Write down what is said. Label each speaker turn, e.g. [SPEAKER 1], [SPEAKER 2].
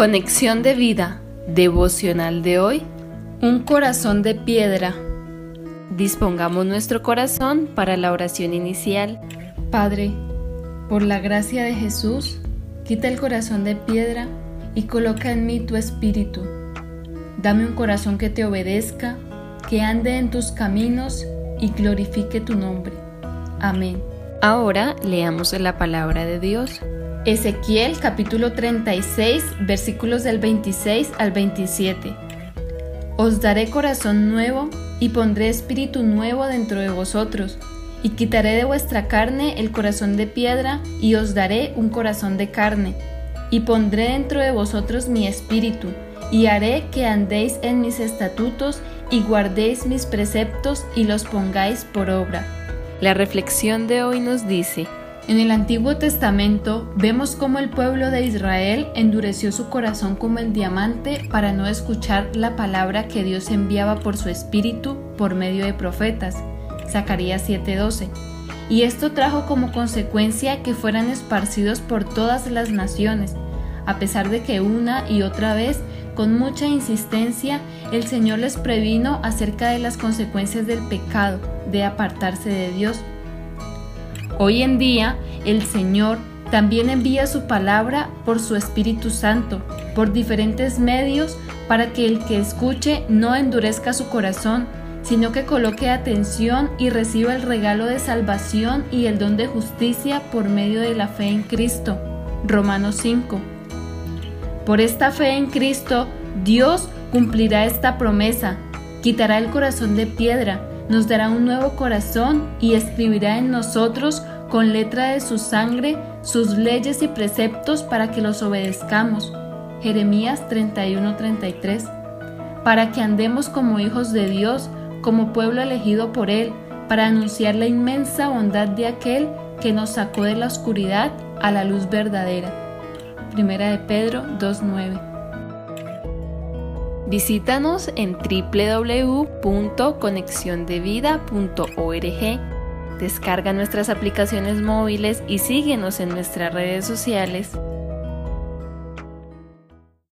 [SPEAKER 1] Conexión de vida devocional de hoy. Un corazón de piedra. Dispongamos nuestro corazón para la oración inicial.
[SPEAKER 2] Padre, por la gracia de Jesús, quita el corazón de piedra y coloca en mí tu espíritu. Dame un corazón que te obedezca, que ande en tus caminos y glorifique tu nombre. Amén.
[SPEAKER 1] Ahora leamos la palabra de Dios.
[SPEAKER 2] Ezequiel capítulo 36 versículos del 26 al 27. Os daré corazón nuevo y pondré espíritu nuevo dentro de vosotros, y quitaré de vuestra carne el corazón de piedra, y os daré un corazón de carne, y pondré dentro de vosotros mi espíritu, y haré que andéis en mis estatutos, y guardéis mis preceptos, y los pongáis por obra.
[SPEAKER 1] La reflexión de hoy nos dice,
[SPEAKER 2] en el Antiguo Testamento vemos cómo el pueblo de Israel endureció su corazón como el diamante para no escuchar la palabra que Dios enviaba por su espíritu por medio de profetas. Zacarías 7:12. Y esto trajo como consecuencia que fueran esparcidos por todas las naciones, a pesar de que una y otra vez, con mucha insistencia, el Señor les previno acerca de las consecuencias del pecado, de apartarse de Dios. Hoy en día, el Señor también envía su palabra por su Espíritu Santo, por diferentes medios, para que el que escuche no endurezca su corazón, sino que coloque atención y reciba el regalo de salvación y el don de justicia por medio de la fe en Cristo. Romanos 5. Por esta fe en Cristo, Dios cumplirá esta promesa, quitará el corazón de piedra, nos dará un nuevo corazón y escribirá en nosotros con letra de su sangre sus leyes y preceptos para que los obedezcamos. Jeremías 31:33. Para que andemos como hijos de Dios, como pueblo elegido por Él, para anunciar la inmensa bondad de aquel que nos sacó de la oscuridad a la luz verdadera. Primera de Pedro 2:9.
[SPEAKER 1] Visítanos en www.conexiondevida.org Descarga nuestras aplicaciones móviles y síguenos en nuestras redes sociales